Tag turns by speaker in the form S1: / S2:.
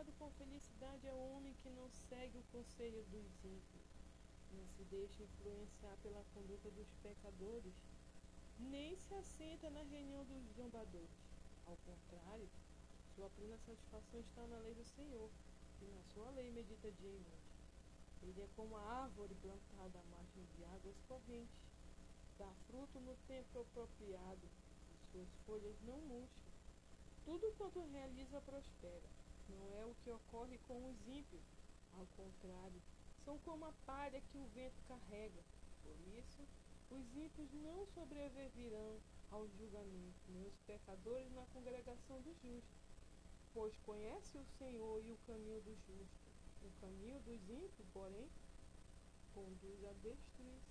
S1: Abençoado com felicidade é o homem que não segue o conselho dos ímpios, não se deixa influenciar pela conduta dos pecadores, nem se assenta na reunião dos zombadores. Ao contrário, sua plena satisfação está na lei do Senhor, e na sua lei medita dia e noite. Ele é como a árvore plantada à margem de águas correntes, dá fruto no tempo apropriado, e suas folhas não murcham. Tudo quanto realiza prospera. Não é o que ocorre com os ímpios. Ao contrário, são como a palha que o vento carrega. Por isso, os ímpios não sobreviverão ao julgamento, nem os pecadores na congregação dos justos. Pois conhece o Senhor e o caminho dos justos. O caminho dos ímpios, porém, conduz à destruição.